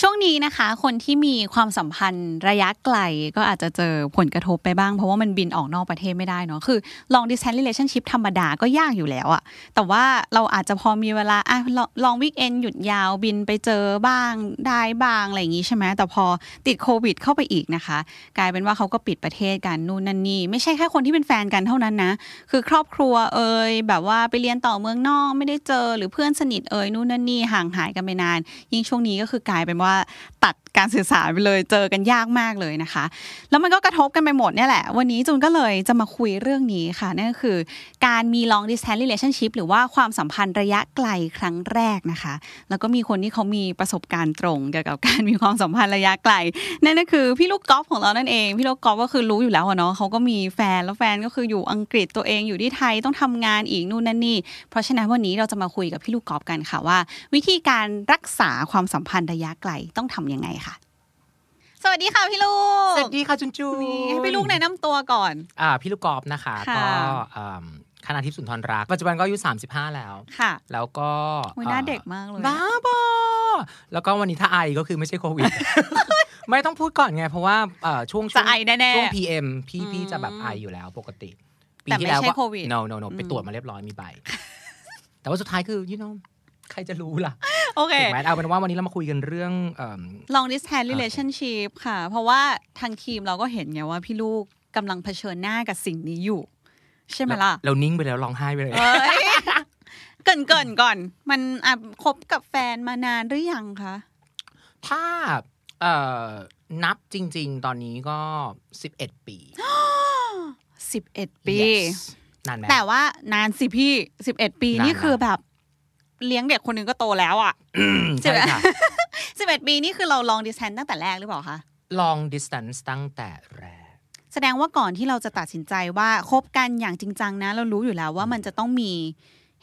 ช่วงนี้นะคะ คนที่มีความสัมพันธ์ระยะไกลก็อาจจะเจอผลกระทบไปบ้าง เพราะว่ามันบินออกนอกประเทศไม่ได้เนาะคือ long distance relationship ธรรมดาก็ยากอยู่แล้วอะแต่ว่าเราอาจจะพอมีเวลาอะลองวิกเอนหยุดยาวบินไปเจอบ้างได้บ้าง อะไรอย่างงี้ใช่ไหมแต่พอติดโควิดเข้าไปอีกนะคะ กลายเป็นว่าเขาก็ปิดประเทศกันนู่นนั่นนี่ไม่ใช่แค่คนที่เป็นแฟนกันเท่านั้นนะ คือครอบครัวเอ่ยแบบว่าไปเรียนต่อเมืองนอกไม่ได้เจอหรือเพื่อนสนิทเอ่ยนู่นนั่นนี่ห่างหายกันไปนาน ยิ่งช่วงนี้ก็คือกลายเป็นว่าว่าตัด การสื่อสารไปเลยเจอกันยากมากเลยนะคะ แล้วมันก็กระทบกันไปหมดเนี่ยแหละ วันนี้จูนก็เลยจะมาคุยเรื่องนี้ค่ะนั่นก็คือการมี long distance relationship หรือว่าความสัมพันธ์ระยะไกลครั้งแรกนะคะ แล้วก็มีคนที่เขามีประสบการณ์ตรงเกี่ยวกับการมีความสัมพันธ์ระยะไกลนั่นก็คือพี่ลูกกอล์ฟของเรานั่นเองพี่ลูกกอล์ฟก็คือรู้อยู่แล้วเนาะเขาก็มีแฟนแล้วแฟนก็คืออยู่อังกฤษตัวเองอยู่ที่ไทยต้องทำงานอีกนู่นนั่นนี่ เพราะฉะนั้นวันนี้เราจะมาคุยกับพี่ลูกกอล์ฟกันค่ะว่า วิธีการรักษาความสัมพันธ์ระยะไกลต้องทำยังไง สวัสดีค่ะพี่ลูก สวัสดีค่ะจุนจูนี่ให้พี่ลูกแนะนำตัวก่อน อ่า พี่ลูกกอล์ฟนะคะค่ะก็อ่าคณะทิพย์สุนทรรัก ปัจจุบันก็อายุ 35 แล้ว ค่ะ แล้วก็โอ้ยหน้าเด็กมากเลยบ้าบอ แล้วก็วันนี้ถ้าไอก็คือไม่ใช่โควิด ไม่ต้องพูดก่อนไง เพราะว่าเอ่อช่วงจะไอแน่ๆช่วง PM พี่อืมพี่จะแบบไออยู่แล้วปกติ ปีแต่ที่ไม่แล้วใช่ก็โควิด no no no ไปอืมตรวจมาเรียบร้อยมีใบ แต่ว่าสุดท้ายคือ you know ใครจะรู้ล่ะ โอเคถูกไหมเอาเป็นว่าวันนี้เรามาคุยกันเรื่องเอิ่ม long distance relationship ค่ะ เพราะว่าทางทีมเราก็เห็นไงว่าพี่ลูกกำลังเผชิญหน้ากับสิ่งนี้อยู่ ใช่ไหมล่ะ เรานิ่งไปแล้วร้องไห้ไปเลยเอ้ยเกรินเกินๆก่อน มันอะคบกับแฟนมานานหรือยังคะ ถ้าเอ่อนับจริง ๆ ตอนนี้ก็11ปีสิบเอ็ดปี Yes นานไหมแต่ว่านานสิพี่สิบเอ็ดปีนานนี่นะคือแบบ เลี้ยงเด็กคนหนึ่งก็โตแล้วอะอืมใช่ค่ะสิบเอ็ดปีนี่คือเรา long distance ตั้งแต่แรกหรือเปล่าคะ long distance ตั้งแต่แรก แสดงว่าก่อนที่เราจะตัดสินใจว่าคบกันอย่างจริงจังนะ เรารู้อยู่แล้วว่ามันจะต้องมี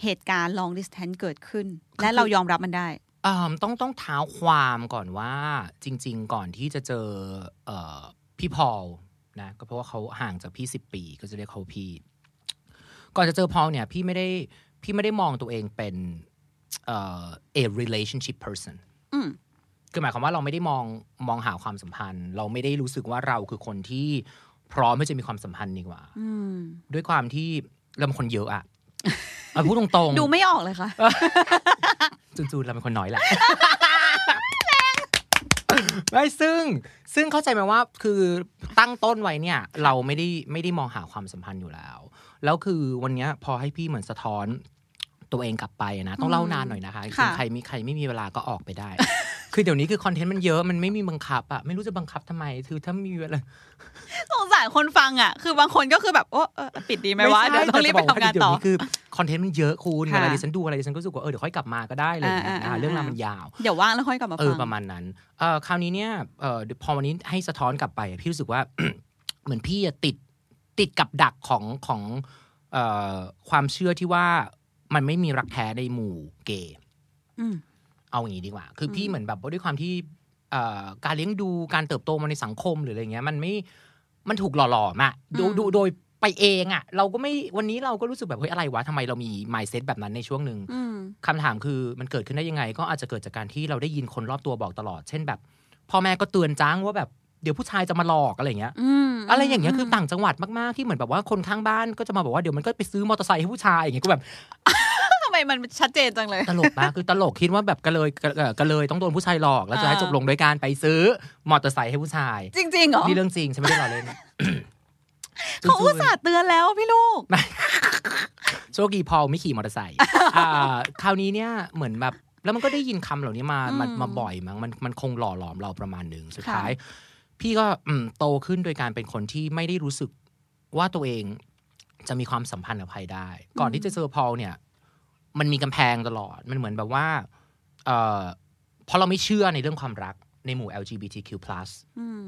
เหตุการณ์ long distance เกิดขึ้น และเรายอมรับมันได้เอ่อต้องต้องเท้าความก่อนว่าจริง ๆ ก่อนที่จะเจอเอ่อพี่พอลนะก็เพราะว่าเขาห่างจากพี่สิบปี ก็จะเรียกเขาพี่ ก่อนจะเจอพอลเนี่ย พี่ไม่ได้พี่ไม่ได้มองตัวเองเป็น เอ่อ a relationship person อืมคือหมายความว่าเราไม่ได้มองมองหาความสัมพันธ์ เราไม่ได้รู้สึกว่าเราคือคนที่พร้อมที่จะมีความสัมพันธ์ดีกว่าอืมด้วยความที่เราเป็นคนเยอะอะเอาพูดตรงๆ ดูไม่ออกเลยค่ะ จูนๆเราเป็นคนน้อยแหละไม่ซึ่งซึ่งเข้าใจไหมว่าคือตั้งต้นไว้เนี่ย เราไม่ได้ไม่ได้มองหาความสัมพันธ์อยู่แล้ว แล้วคือวันเนี้ยพอให้พี่เหมือนสะท้อน ตัวเองกลับไปนะ ต้องเล่านานหน่อยนะคะจริค่ะงๆใครมีใครไม่มีเวลาก็ออกไปได้ คือเดี๋ยวนี้คือคอนเทนต์มันเยอะมันไม่มีบังคับอะไม่รู้จะบังคับทำไมคือถ้ามีเวลาสงสารคนฟังอะคือบางคนก็คือแบบโอ้เออปิดดีไหมวะใช่เดี๋ยวต้องรีบไปแต่จะกทำงานเดี๋ต่อยวนี้คือคอนเทนต์มันเยอะคุณเวค่ะลาดิฉันดูอะไรดิฉันก็รู้สึกว่าเออเดี๋ยวค่อยกลับมาก็ได้เลยอ่าอ่าเรื่องราวอ่ามัมันยาวเดี๋ยวว่างแล้วค่อยกลับมาเอฟัองประมาณนั้นเอ่อคราวนี้เนี่ยเอ่อพอวันนี้ให้สะท้อนกลับไปอะพี่รู้สึกว่าเหมือนพี่อะติดติดกับดักของของเอ่อความเชื่อที่ว่า มันไม่มีรักแท้ในหมู่เกย์อืมเอาอย่างนี้ดีกว่า คืออมพี่เหมือนแบบว่าด้วยความที่เอ่อการเลี้ยงดูการเติบโตมาในสังคมหรืออะไรเงี้ย มันไม่มันถูกหล่อหลอมอะดูดูโดยไปเองอะเราก็ไม่วันนี้เราก็รู้สึกแบบเฮ้ยอะไรวะทำไมเรามี mindset แบบนั้นในช่วงหนึ่งอืมคำถามคือมันเกิดขึ้นได้ยังไง ก็อาจจะเกิดจากการที่เราได้ยินคนรอบตัวบอกตลอด เช่นแบบ พ่อแม่ก็เตือนจ้างว่าแบบเดี๋ยวผู้ชายจะมาหลอกอะไรเงี้ยอืมอะไรอย่างเงี้ยคือต่างจังหวัดมากๆที่เหมือนแบบว่าคนข้างบ้านก็จะมาบอกว่าเดี๋ยวมันก็ไปซื้อมอเตอร์ไซค์ให้ผู้ชายอย่างเงี้ยก็แบบทำไมมันชัดเจนจังเลย ตลกมากคือตลกคิดว่าแบบก็เลยก็เอ่อก็เลยต้องโดนผู้ชายหลอก แล้วจะให้อ่าจบลงโดยการไปซื้อมอเตอร์ไซค์ให้ผู้ชาย จริงๆเหรอนี่เรื่องจริงฉันไม่ได้ล้อเล่นเขาอุตส่าห์เตือนแล้วพี่ลูกโชคดีพอลไม่ขี่มอเตอร์ไซค์อ่าคราวนี้เนี่ยเหมือนแบบแล้วมันก็ได้ยินคำเหล่านี้มาอืมมันมาบ่อยมั้งมันมันคงหล่อหลอมเราประมาณหนึ่งสุดค่ะท้าย พี่ก็อืมโตขึ้นโดยการเป็นคนที่ไม่ได้รู้สึกว่าตัวเองจะมีความสัมพันธ์กับใครได้ ก่อนที่จะเจอพอลเนี่ย มันมีกำแพงตลอด มันเหมือนแบบว่าเอ่อเพราะเราไม่เชื่อในเรื่องความรักในหมู่ LGBTQ+ อืม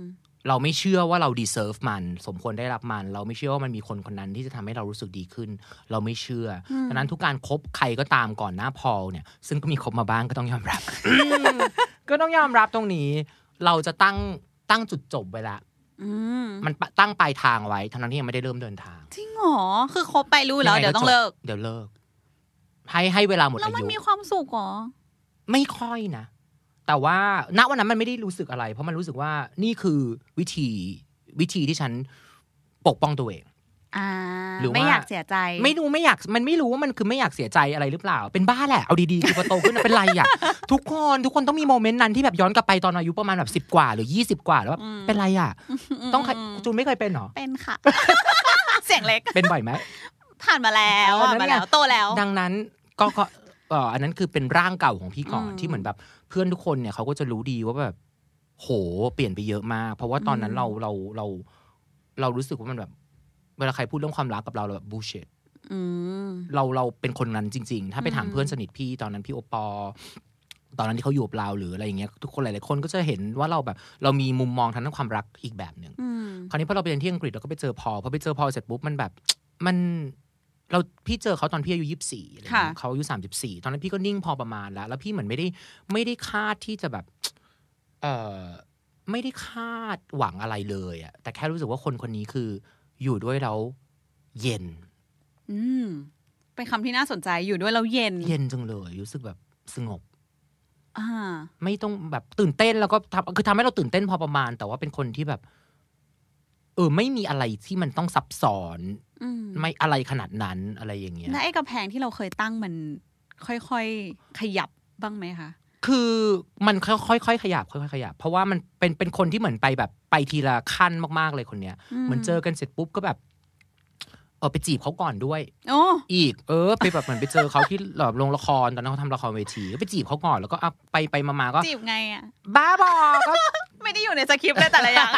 เราไม่เชื่อว่าเรา deserve มัน สมควรได้รับมัน เราไม่เชื่อว่ามันมีคนคนนั้นที่จะทำให้เรารู้สึกดีขึ้น เราไม่เชื่ออดังนั้นทุกการคบใครก็ตามก่อนหน้าพอลเนี่ย ซึ่งก็มีคบมาบ้างก็ต้องยอมรับ ก็ต้องยอมรับตรงนี้ เราจะตั้งตั้งจุดจบไว้ละอืมมันปะตั้งปลายทางไว้ทั้งนั้นที่ยังไม่ได้เริ่มเดินทางจริงเหรอคือคบไปรู้แล้วงไเดี๋ยวต้องเลิก เดี๋ยวเลิก ให้ให้เวลาหมดแล้วอามันยุมีความสุขเหรอ ไม่ค่อยนะ แต่ว่าณวันนั้นมันไม่ได้รู้สึกอะไร เพราะมันรู้สึกว่านี่คือวิธีวิธีที่ฉันปกป้องตัวเองอ่าหรือว่าไม่อยากเสียใจ ไม่รู้ไม่อยากมันไม่รู้ว่ามันคือไม่อยากเสียใจอะไรหรือเปล่า เป็นบ้าแหละเอาดีๆคือพอโตขึ้นเป็นไรอะทุกคนทุกคนต้องมีโมเมนต์นั้นที่แบบย้อนกลับไปตอนอายุประมาณแบบสิบ10กว่า หรือยี่สิบกว่าแล้วแบบอืมเป็นไรอะ ต้องใครมจูนไม่เคยเป็นเหรอเป็นค่ะ เสียงเล็กเป็นบ่อยไหม ผ่านมาแล้วเออผ่านมานั่นไงแล้วโตแล้ว ดังนั้นก็ก็เอ่ออันนั้นคือเป็นร่างเก่าของพี่ก่อนอืมที่เหมือนแบบ เพื่อนทุกคนเนี่ยเขาก็จะรู้ดีว่าแบบ โหเปลี่ยนไปเยอะมาก เพราะว่าตอนนั้นอืมเราเราเราเรารู้สึกว่ามันแบบ เวลาใครพูดเรื่องความรักกับเราเราแบบบูช t อืมเราเราเป็นคนนั้นจริง ๆ ถ้าไปถามอืมเพื่อนสนิทพี่ตอนนั้นพี่โอปอตอนนั้นที่เขาอยู่กับเราหรืออะไรอย่างเงี้ยทุกคนหลายๆคนก็จะเห็นว่าเราแบบ เรามีมุมมองทางด้านความรักอีกแบบหนึ่งอืมคราวนี้พอเราไปเรียนที่อังกฤษเราก็ไปเจอพอลพอไปเจอพอลเสร็จปุ๊บมันแบบมัน เราพี่เจอเขาตอนพี่อายุยี่สิบสี่เขาอายุสามสิบสี่ตอนนั้นพี่ก็นิ่งพอประมาณแล้ว แล้วพี่เหมือนไม่ได้ไม่ได้คาดที่จะแบบ เออไม่ได้คาดหวังอะไรเลยอะแต่แค่รู้สึกว่าคนคนนี้คือ อยู่ด้วยแล้วเย็น อืมเป็นคำที่น่าสนใจอยู่ด้วยแล้วเย็น เย็นจังเลยรู้สึกแบบสงบอ่าไม่ต้องแบบตื่นเต้นแล้วก็ทำคือทำให้เราตื่นเต้นพอประมาณ แต่ว่าเป็นคนที่แบบ เออ ไม่มีอะไรที่มันต้องซับซ้อนอืมไม่อะไรขนาดนั้นอะไรอย่างเงี้ยและไอ้กระแพงที่เราเคยตั้งมันค่อยๆขยับบ้างไหมคะคือมันค่อยๆค่อยๆขยับค่อยๆขยับ เพราะว่ามันเป็นเป็นคนที่เหมือนไปแบบไปทีละขั้นมากๆเลยคนเนี้ยอืมเหมือนเจอกันเสร็จปุ๊บก็แบบเออไปจีบเขาก่อนด้วยโอ้อีก เออ ไปแบบเหมือนไปเจอเขาที่แบบลงละครตอนนั้นเขาทำละครเวทีก็ไปจีบเขาก่อนแล้วก็อะไปไปมาๆก็จีบไงอะบ้าบอก็ไม่ได้อยู่ในสคริปต์เลยแต่ละอย่าง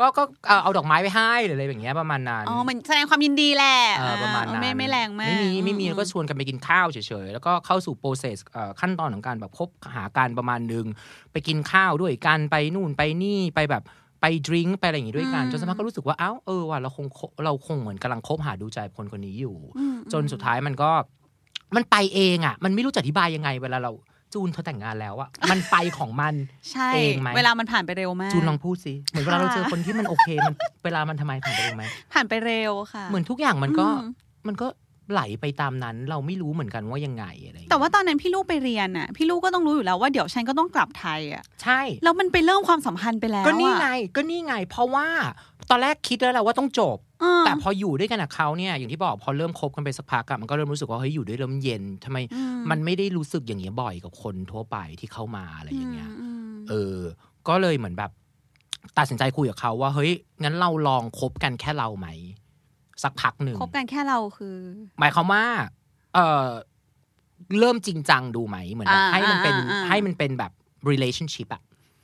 ก็ก็เอาเอาดอกไม้ไปให้หรืออะไรอย่างเงี้ยประมาณนั้นอ๋อมันแสดงความยินดีแหละเออประมาณเออนั้นไม่ไม่แรงมากไม่มีไม่มีอืแล้วก็ชวนกันไปกินข้าวเฉยๆแล้วก็เข้าสู่โปรเซสขั้นตอนของการแบบคบหากันประมาณนึงไปกินข้าวด้วยกันไปนู่นไปนี่ไปแบบไปดริงก์ไปอะไรอย่างงี้ด้วยกันจนสักพักก็รู้สึกว่าเอ้าเออว่ะเราคงคเราคงเหมือนกำลังคบหาดูใจคนคนนี้อยู่อืมจนสุดท้ายมันก็มันไปเองอะ มันไม่รู้จะอธิบายยังไงเวลาเรา จูนเธอแต่งงานแล้วอะมันไปของมันใช่เองไหมเวลามันผ่านไปเร็วมากจูนลองพูดสิเหมือนเวลาเราค่ะเจอคนที่มันโอเคมันเวลามันทำไมผ่านไปเองไหมผ่านไปเร็วค่ะ เหมือนทุกอย่างมันก็อืมมันก็ ไหลไปตามนั้น เราไม่รู้เหมือนกันว่ายังไงอะไรอย่างเงี้ยแต่ว่าตอนนั้นพี่ลูกไปเรียนอะ พี่ลูกก็ต้องรู้อยู่แล้วว่าเดี๋ยวฉันก็ต้องกลับไทยอะใช่แล้วมันไปเริ่มความสัมพันธ์ไปแล้วก็นี่อะไงก็นี่ไง เพราะว่าตอนแรกคิดแล้วแหละว่าต้องจบเออแต่พออยู่ด้วยกันกับเขาเนี่ยอย่างที่บอกพอเริ่มคบกันไปสักพักอะมันก็เริ่มรู้สึกว่าเฮ้ยอยู่ด้วยเริ่มเย็นทำไมอืมันไม่ได้รู้สึกอย่างเงี้ยบ่อยกับคนทั่วไปที่เข้ามาอะไรอย่างเงี้ยอืมเออ ก็เลยเหมือนแบบ ตัดสินใจคุยกับเขาว่าเฮ้ยงั้นเราลองคบกันแค่เราไหม สักพักหนึ่งคบกันแค่เราคือ หมายความว่า เออเริ่มจริงจังดูไหมเหมือนแบบอ่าให้มันเป็นอ่าอ่าให้มันเป็นแบบ relationship อะ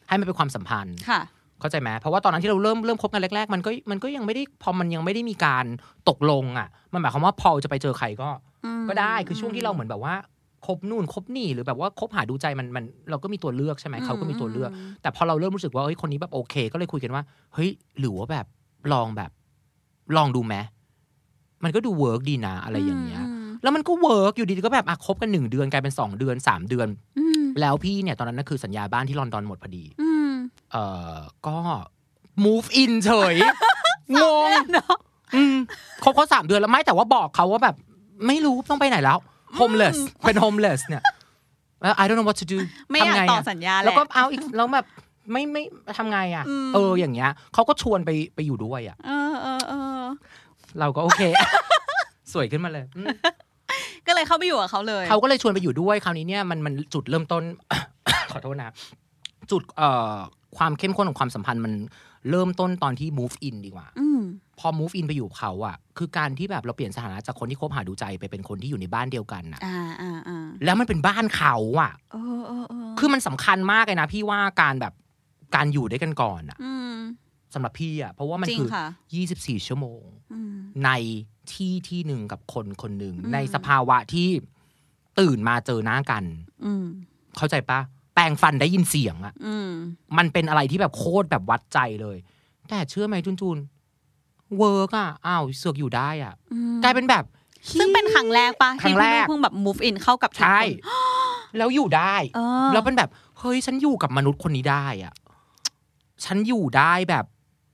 ให้มันเป็นความสัมพันธ์ค่ะเข้าใจไหมเพราะว่าตอนนั้นที่เราเริ่มเริ่มคบกันแรกๆ มันก็มันก็ยังไม่ได้พอมันยังไม่ได้มีการตกลงอะ มันหมายความว่าพอจะไปเจอใครก็อืมก็ได้คือช่วงที่เราเหมือนแบบว่าคบนู่นคบนี่หรือแบบว่าคบหาดูใจมันมันเราก็มีตัวเลือกใช่ไหมเขาก็มีตัวเลือก แต่พอเราเริ่มรู้สึกว่าเฮ้ยคนนี้แบบโอเค ก็เลยคุยกันว่า เฮ้ยหรือว่าแบบลองแบบ ลองดูไหม มันก็ดู work ดีนะอะไรอย่างเงี้ยแล้วมันก็ work อยู่ดีๆก็แบบอะคบกันหนึ่งเดือนกลายเป็นสองเดือนสามเดือนอืมแล้วพี่เนี่ยตอนนั้นน่ะคือสัญญาบ้านที่ลอนดอนหมดพอดีอืมเอ่อก็ move in เฉยงงเนาะอืมครบเขาสามเดือนแล้วไม่แต่ว่าบอกเขาว่าแบบ ไม่รู้ต้องไปไหนแล้ว homeless เป็น homeless เนี่ยแล้ว I don't know what to do ไม่อยากทำงต่ออะสัญญาแหละแล้วก็เอาอีกแล้วแบบไม่ไม่ทำไงอะอืมเอออย่างเงี้ยเขาก็ชวนไปไปอยู่ด้วยอะ เออเออ เออเราก็โอเค สวยขึ้นมาเลยอืมก็เลยเข้าไปอยู่กับเขาเลย เขาก็เลยชวนไปอยู่ด้วยคราวนี้เนี่ยมันมันจุดเริ่มต้น ขอโทษนะ จุดเอ่อความเข้มข้นของความสัมพันธ์มันเริ่มต้นตอนที่ move in ดีกว่าอืมพอ move in ไปอยู่กับเขาอะคือการที่แบบเราเปลี่ยนสถานะจากคนที่คบหาดูใจไปเป็นคนที่อยู่ในบ้านเดียวกันอะอ่าอ่าอ่าแล้วมันเป็นบ้านเขาอะเออเออเออคือมันสำคัญมากเลยนะพี่ว่าการแบบการอยู่ด้วยกันก่อนอะอืม สำหรับพี่อะเพราะว่ามันจริงคือค่ะ24 ชั่วโมงอืมในที่ที่หนึ่งกับคนคนหนึ่งอืมในสภาวะที่ตื่นมาเจอหน้ากันอืมเข้าใจปะแปรงฟันได้ยินเสียงอะอืมมันเป็นอะไรที่แบบโคตรแบบวัดใจเลย แต่เชื่อไหมจูนจูน work อะอ้าวเสือกอยู่ได้อะอืมกลายเป็นแบบ ซึ่งเป็นครั้งแรกปะครั้ที่แรกเพิ่งแบบ move in เข้ากับทุกใช่คนแล้วอยู่ได้เออแล้วเป็นแบบ เฮ้ย ฉันอยู่กับมนุษย์คนนี้ได้อะ ฉันอยู่ได้แบบ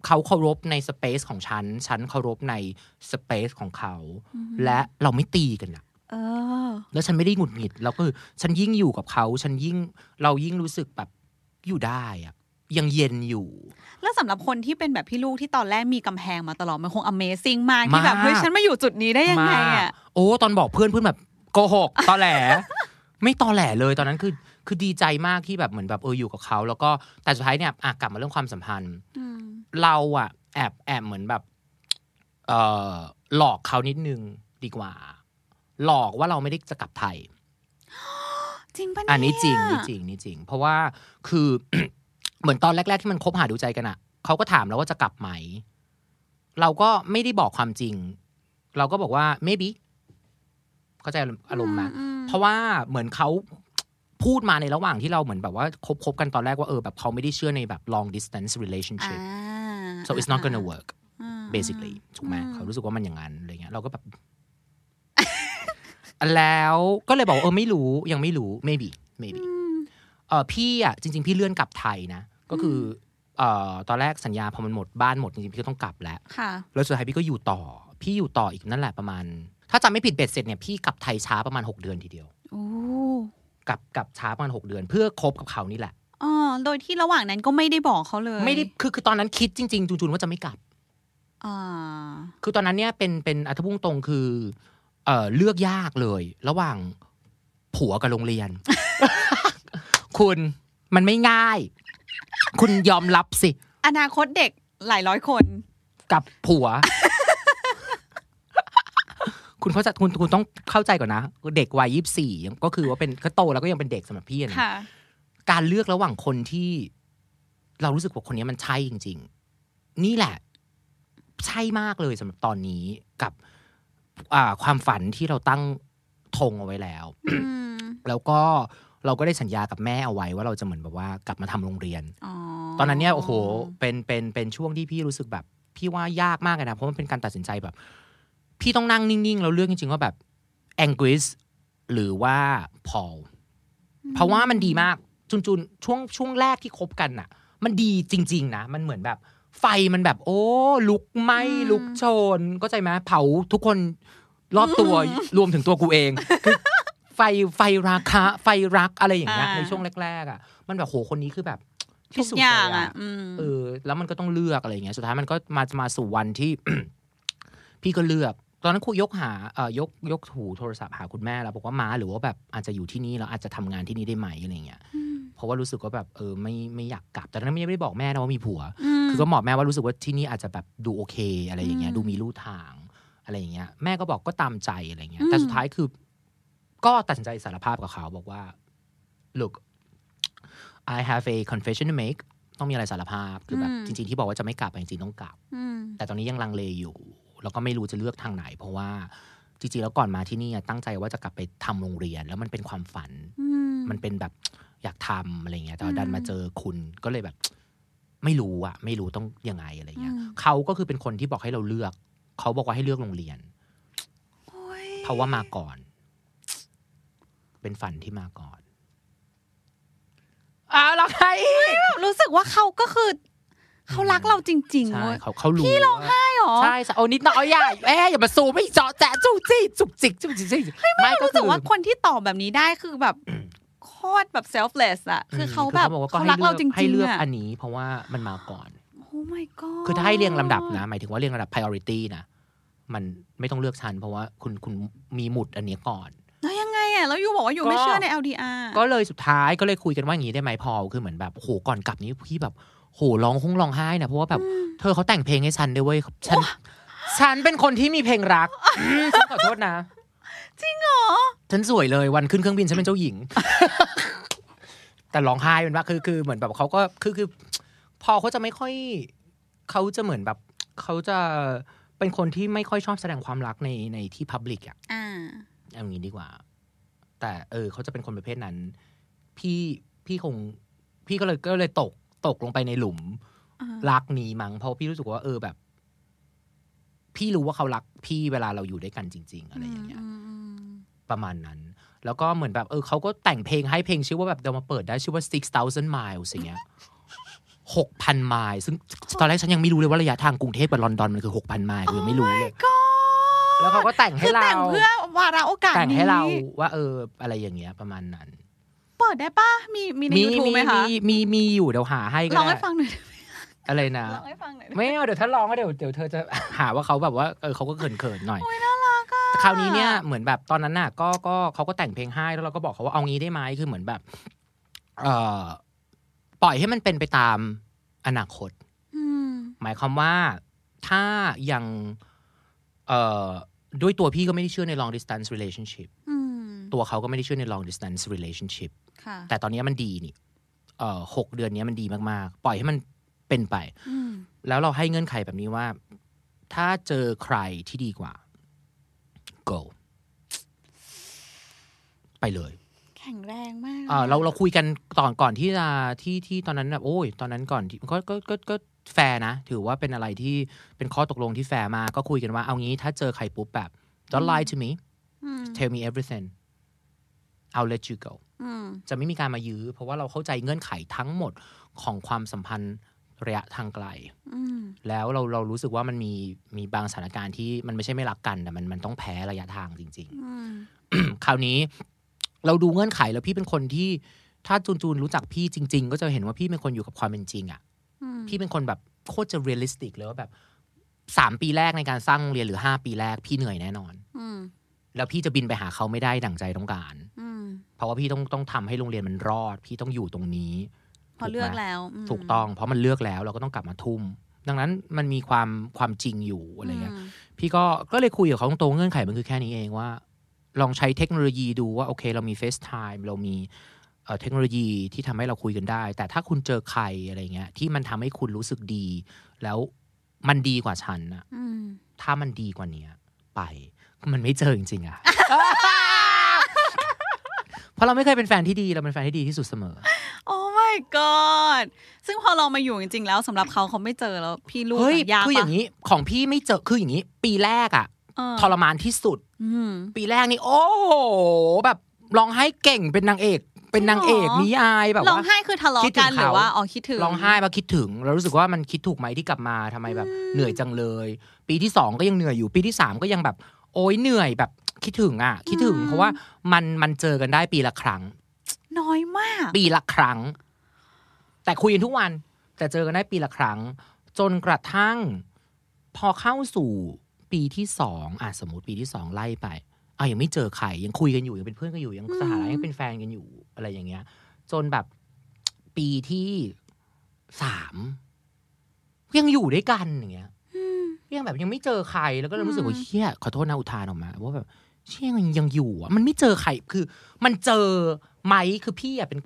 เขาเคารพในสเปซของฉัน ฉันเคารพในสเปซของเขา และเราไม่ตีกันอะเออแล้วฉันไม่ได้หงุดหงิดแล้วก็คือฉันยิ่งอยู่กับเขา ฉันยิ่งเรายิ่งรู้สึกแบบอยู่ได้อะยังเย็นอยู่ แล้วสำหรับคนที่เป็นแบบพี่ลูกที่ตอนแรกมีกำแพงมาตลอด มันคง Amazing มากที่มากแบบเฮ้ยฉันมาอยู่จุดนี้ได้ยังไงมาอะกโอ้ตอนบอกเพื่อนเพื่อนแบบโกหกตอแหล ไม่ตอแหลเลยตอนนั้นคือ คือดีใจมากที่แบบเหมือนแบบเอออยู่กับเขา แล้วก็แต่สุดท้ายเนี่ยอะกลับมาเรื่องความสัมพันธ์ เราอะแอบแอบเหมือนแบบ เอ่อหลอกเขานิดนึงดีกว่า หลอกว่าเราไม่ได้จะกลับไทยจริงปะเนี่ยอันนี้จริงนี่จริงนี่จริง เพราะว่าคือเหมือนตอนแรก ๆ ที่มันคบหาดูใจกันอะเขาก็ถามเราว่าจะกลับไหม เราก็ไม่ได้บอกความจริง เราก็บอกว่า maybe เข้าใจอารมณ์ไหมอืมเพราะว่าเหมือนเขา พูดมาในระหว่างที่เราเหมือนแบบว่าคบคบกันตอนแรกว่าเออแบบเขาไม่ได้เชื่อในแบบ long distance อ่า relationship so it's not gonna work อ่า basically ถูกไหมอืมเขารู้สึกว่ามันอย่างนั้นอะไรเงี้ยเราก็แบบ แล้วก็เลยบอกว่าเออไม่รู้ยังไม่รู้ maybe maybe เออพี่อะจริง ๆ พี่เลื่อนกลับไทยนะ ก็คือเอ่อตอนแรกสัญญาพอมันหมดบ้านหมดจริงๆพี่ก็ต้องกลับแล้วค่ะแล้วสุดท้ายพี่ก็อยู่ต่อ พี่อยู่ต่ออีกนั่นแหละประมาณ ถ้าจำไม่ผิดเบ็ดเสร็จเนี่ยพี่กลับไทยช้าประมาณ 6 เดือนทีเดียวโอ้ กลับกลับช้าประมาณ6เดือน เพื่อคบกับเขานี่แหละอ๋อโดยที่ระหว่างนั้นก็ไม่ได้บอกเขาเลย ไม่ได้คือคือตอนนั้นคิดจริง ๆจูนๆว่าจะไม่กลับอ่าคือตอนนั้นเนี่ยเป็นเป็นอัธพุ่งตรงคือเอ่อเลือกยากเลย ระหว่างผัวกับโรงเรียน คุณมันไม่ง่าย คุณยอมรับสิ อนาคตเด็กหลายร้อยคน กับผัว คุณเข้าใจคุณคุณต้องเข้าใจก่อนนะ เด็กวัยยี่สี่ก็คือว่าเป็นก็โตแล้วก็ยังเป็นเด็กสำหรับพี่อะนะค่ะการเลือกระหว่างคนที่ เรารู้สึกว่าคนนี้มันใช่จริง ๆ นี่แหละ ใช่มากเลยสำหรับตอนนี้กับ อ่า ความฝันที่เราตั้งธงเอาไว้แล้วอืมแล้วก็เราก็ได้สัญญากับแม่เอาไว้ว่าเราจะเหมือนแบบว่ากลับมาทำโรงเรียนอ๋อตอนนั้นเนี่ยโอ้โห เป็นเป็นเป็นช่วงที่พี่รู้สึกแบบ พี่ว่ายากมากเลยนะเพราะมันเป็นการตัดสินใจแบบ พี่ต้องนั่งนิ่งๆแล้วเลือกจริงๆว่าแบบแองกิสหรือว่าพอลเพราะว่ามันดีมากจุนจุนช่วงช่วงแรกที่คบกันน่ะมันดีจริง ๆ นะ มันเหมือนแบบ ไฟมันแบบ โอ้ ลุกไหมลุกโชน ก็ใจไหมเผาทุกคนรอบตัวรวมถึงตัวกูเองคือไฟไฟราคะ ไฟรักอะไรอย่างเงี้ยในช่วงแรกๆอะ มันแบบโหคนนี้คือแบบทุที่กสุดอย่างเลยอะอืมเออ แล้วมันก็ต้องเลือกอะไรอย่างเงี้ยสุดท้ายมันก็มามาสู่วันที่ พี่ก็เลือก ตอนนั้นครูยกหาเอ่อยกยกถูโทรศัพท์หาคุณแม่แล้วบอกว่าม้าหรือว่าแบบอาจจะอยู่ที่นี่แล้วอาจจะทำงานที่นี่ได้ไหมอะไรเงี้ยเพราะว่ารู้สึกว่าแบบเออไม่ไม่อยากกลับแต่ตอนนั้นไม่ได้บอกแม่นะว่ามีผัว คือก็บอกแม่ว่ารู้สึกว่าที่นี่อาจจะแบบดูโอเค อะไรอย่างเงี้ยอืมดูมีลู่ทางอะไรอย่างเงี้ยแม่ก็บอกก็ตามใจอะไรเงี้ยอืมแต่สุดท้ายคือ ก็ตัดสินใจสารภาพกับเขาบอกว่า look I have a confession to make ต้องมีอะไรสารภาพคือแบบจริง ๆ ที่บอกว่าจะไม่กลับอะจริงๆต้องกลับอืมแต่ตอนนี้ยังลังเลอยู่ แล้วก็ไม่รู้จะเลือกทางไหน เพราะว่าจริงๆแล้วก่อนมาที่นี่อะตั้งใจว่าจะกลับไปทำโรงเรียน แล้วมันเป็นความฝันอืมมันเป็นแบบอยากทำอะไรเงี้ยแต่ว่าอืมดันมาเจอคุณก็เลยแบบ ไม่รู้อะไม่รู้ต้องยังไงอะไรเงี้ยอืมเขาก็คือเป็นคนที่บอกให้เราเลือก เขาบอกว่าให้เลือกโรงเรียนโอ้ยเพราะว่ามาก่อน เป็นฝันที่มาก่อนอ้าวรักใครอีกรู้สึกว่าเขาก็คือ เขารักเราจริงๆใช่เว้ยเขาเขารู้พี่ร้องไห้เหรอใช่ใช่เอานิดหน่อยอย่าเอ้ยอย่ามาซูมไม่เจาะแจ๊ะจุกจิกจุกจิกจุกจิกไม่ก็รู้คืสึกอว่าคนที่ตอบแบบนี้ได้คือแบบโคตรแบบ selfless อะคือเขาแบบบอกว่าก็เขาให้รักเราจริงๆให้เลือกอะอันนี้ เพราะว่ามันมาก่อนโอ้ my god คือถ้าให้เรียงลำดับนะ หมายถึงว่าเรียงลำดับ priority นะมันไม่ต้องเลือกชั้นเพราะว่าคุณคุณมีหมุดอันนี้ก่อนแล้วยังไงอะแล้วยูบอกว่ายูไม่ก็เชื่อใน LDR ก็เลยสุดท้ายก็เลยคุยกันว่าอย่างนี้ได้ไหมพอคือเหมือนแบบโหก่อนกลับนี้พี่แบบ โหร้องคงร้องไห้นะเพราะว่าแบบ เธอเขาแต่งเพลงให้ฉันด้วยเว้ยฉันฉันเป็นคนที่มีเพลงรักอืมฉันขอโทษนะ จริงเหรอ ฉันสวยเลยวันขึ้นเครื่องบินฉันเป็นเจ้าหญิง แต่ร้องไห้เป็นว่าคือคือเหมือนแบบเขาก็คือคือ พอเขาจะไม่ค่อยเขาจะเหมือนแบบเขาจะเป็นคนที่ไม่ค่อยชอบแสดงความรักในในที่พับลิกอะอ่าเอางี้ดีกว่า แต่เออเขาจะเป็นคนประเภทนั้น พี่พี่คง พี่ก็เลยก็เลยตก ตกลงไปในหลุมอ่ารักนี้มั้งเพราะพี่รู้สึกว่าเออแบบ พี่รู้ว่าเขารักพี่เวลาเราอยู่ด้วยกันจริง ๆ อะไรอย่างเงี้ยอืมอืมประมาณนั้น แล้วก็เหมือนแบบเออเขาก็แต่งเพลงให้เพลงชื่อว่าแบบเดี๋ยวมาเปิดได้ชื่อว่า six thousand miles อย่างเงี้ยหกพันไมล์ซึ่งตอนแรกฉันยังไม่รู้เลยว่าระยะทางกรุงเทพกับลอนดอนมันคือหกพันไมล์กูยังไม่รู้เลยก็แล้วเขาก็แต่งให้คือเราแต่งเพื่อวาระโอกาสแต่งนี้ให้เราว่าเอออะไรอย่างเงี้ยประมาณนั้น เปิดได้ปะมีมีในมียูทูบมีไหมคะมีมีมีอยู่เดี๋ยวหาให้ก็ลองได้ให้ฟังหน่อยอะไรนะลองให้ฟังหน่อยไม่เอาเดี๋ยวถ้าร้องก็เดี๋ยวเดี๋ยวเธอจะหาว่าเขาแบบว่าเออเขาก็เขินเขินๆหน่อยโอ้ยน่ารักอะคราวนี้เนี่ยเหมือนแบบตอนนั้นน่ะ ก็ก็เขาก็แต่งเพลงให้แล้วเราก็บอกเขาว่าเอางี้ได้ไหมคือเหมือนแบบ เอ่อปล่อยให้มันเป็นไปตามอนาคตอืมหมายความว่าถ้ายังเอ่อด้วยตัวพี่ก็ไม่ได้เชื่อใน long distance relationship อืม ตัวเขาก็ไม่ได้เชื่อใน long distance relationship ค่ะแต่ตอนนี้มันดีนี่เอ่อหกเดือนนี้มันดีมากๆ ปล่อยให้มันเป็นไปอืมแล้วเราให้เงื่อนไขแบบนี้ว่า ถ้าเจอใครที่ดีกว่า go ไปเลย แข็งแรงมากเอ่อเราเราคุยกันตอนก่อนที่จะที่ที่ตอนนั้นแบบโอ้ย ตอนนั้นก่อนที่ก็ก็ก็ก็แฟร์นะ ถือว่าเป็นอะไรที่เป็นข้อตกลงที่แฟร์มากก็คุยกันว่าเอางี้ถ้าเจอใครปุ๊บแบบ don't lie to me อืม tell me everything I'll let you go อืมจะไม่มีการมายื้อ เพราะว่าเราเข้าใจเงื่อนไขทั้งหมดของความสัมพันธ์ระยะทางไกลอืมแล้วเราเรารู้สึกว่ามันมีมีบางสถานการณ์ที่มันไม่ใช่ไม่รักกันแต่มันมันต้องแพ้ระยะทางจริงอืมๆคราวนี้เราดูเงื่อนไขแล้วพี่เป็นคนที่ ถ้าจูนจูนรู้จักพี่จริง ๆ ก็จะเห็นว่าพี่เป็นคนอยู่กับความเป็นจริงอะ่ะอืมพี่เป็นคนแบบโคตรจะ realistic เลยว่าแบบสามปีแรกในการสร้างโรงเรียนหรือห้าปีแรกพี่เหนื่อยแน่นอนอืม แล้วพี่จะบินไปหาเขาไม่ได้ดั่งใจต้องการอืมเพราะว่าพี่ต้องต้องทำให้โรงเรียนมันรอด พี่ต้องอยู่ตรงนี้พอถูไหมเลือกแล้วมถูกต้อง เพราะมันเลือกแล้วเราก็ต้องกลับมาทุ่ม ดังนั้นมันมีความความจริงอยู่อะไรเงี้ยมพี่ก็ก็เลยคุยกับเขาตรงๆเงื่อนไขมันคือแค่นี้เองว่า ลองใช้เทคโนโลยีดูว่าโอเค เรามี FaceTime เรามีเอ่อเทคโนโลยีที่ทำให้เราคุยกันได้ แต่ถ้าคุณเจอใครอะไรเงี้ย ที่มันทำให้คุณรู้สึกดี แล้วมันดีกว่าฉันนะอืมถ้ามันดีกว่าเนี้ย ไป มันไม่เจอจริงๆอะเพราะเราไม่เคยเป็นแฟนที่ดีเราเป็นแฟนที่ดีที่สุดเสมอ โอ้ my god ซึ่งพอเรามาอยู่จริงๆแล้วสำหรับเขาเขาไม่เจอแล้วพี่ลูกเฮ้ยอะยากคืออย่างนี้นี้ ของพี่ไม่เจอคืออย่างนี้ ปีแรกอะทรมานที่สุดปีแรกนี่โอ้โหแบบร้องไห้เก่งเป็นนางเอกเป็นนางเอกจริงเหรอนิยายแบบร้องว่าไห้คือทะเลาะคิดถึงกันหรือเขาว่าอ๋อคิดถึงร้องไห้มาคิดถึงเรารู้สึกว่ามันคิดถูกไหมที่กลับมาทำไมแบบอืมเหนื่อยจังเลย ปีที่สองก็ยังเหนื่อยอยู่ ปีที่สามก็ยังแบบ โอ้ยเหนื่อยแบบคิดถึงอะ คิดถึง เพราะว่ามันมันเจอกันได้ปีละครั้ง น้อยมาก ปีละครั้ง แต่คุยกันทุกวัน แต่เจอกันได้ปีละครั้ง จนกระทั่ง พอเข้าสู่ปีที่สองอะสมมติปีที่สองไล่ไปอะยังไม่เจอใครยังคุยกันอยู่ยังเป็นเพื่อนกันอยู่ยังสถานะยังเป็นแฟนกันอยู่อะไรอย่างเงี้ย จนแบบปีที่สามยังอยู่ด้วยกันอย่างเงี้ย ยังแบบยังไม่เจอใครแล้วก็เลยรู้สึกว่าเชี่ยขอโทษนะอุทานออกมาว่าแบบเชี่ยมันยังอยู่อะมันไม่เจอใครคือ มันเจอไหมคือพี่อะเป็น